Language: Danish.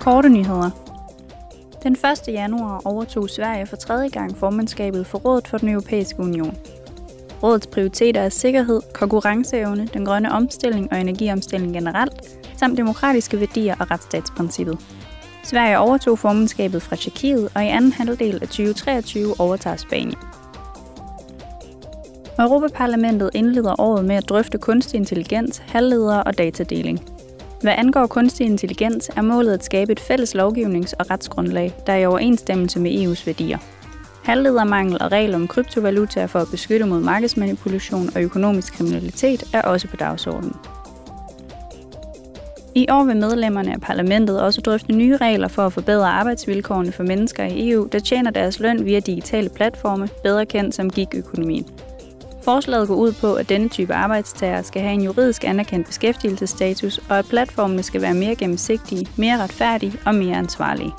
Korte nyheder. Den 1. januar overtog Sverige for tredje gang formandskabet for Rådet for den Europæiske Union. Rådets prioriteter er sikkerhed, konkurrenceevne, den grønne omstilling og energiomstilling generelt, samt demokratiske værdier og retsstatsprincippet. Sverige overtog formandskabet fra Tjekkiet, og i anden halvdel af 2023 overtager Spanien. Europaparlamentet indleder året med at drøfte kunstig intelligens, halvledere og datadeling. Hvad angår kunstig intelligens, er målet at skabe et fælles lovgivnings- og retsgrundlag, der er i overensstemmelse med EU's værdier. Halvledermangel og regler om kryptovalutaer for at beskytte mod markedsmanipulation og økonomisk kriminalitet er også på dagsordenen. I år vil medlemmerne af parlamentet også drøfte nye regler for at forbedre arbejdsvilkårene for mennesker i EU, der tjener deres løn via digitale platforme, bedre kendt som gig-økonomien. Forslaget går ud på, at denne type arbejdstager skal have en juridisk anerkendt beskæftigelsesstatus, og at platformene skal være mere gennemsigtige, mere retfærdige og mere ansvarlige.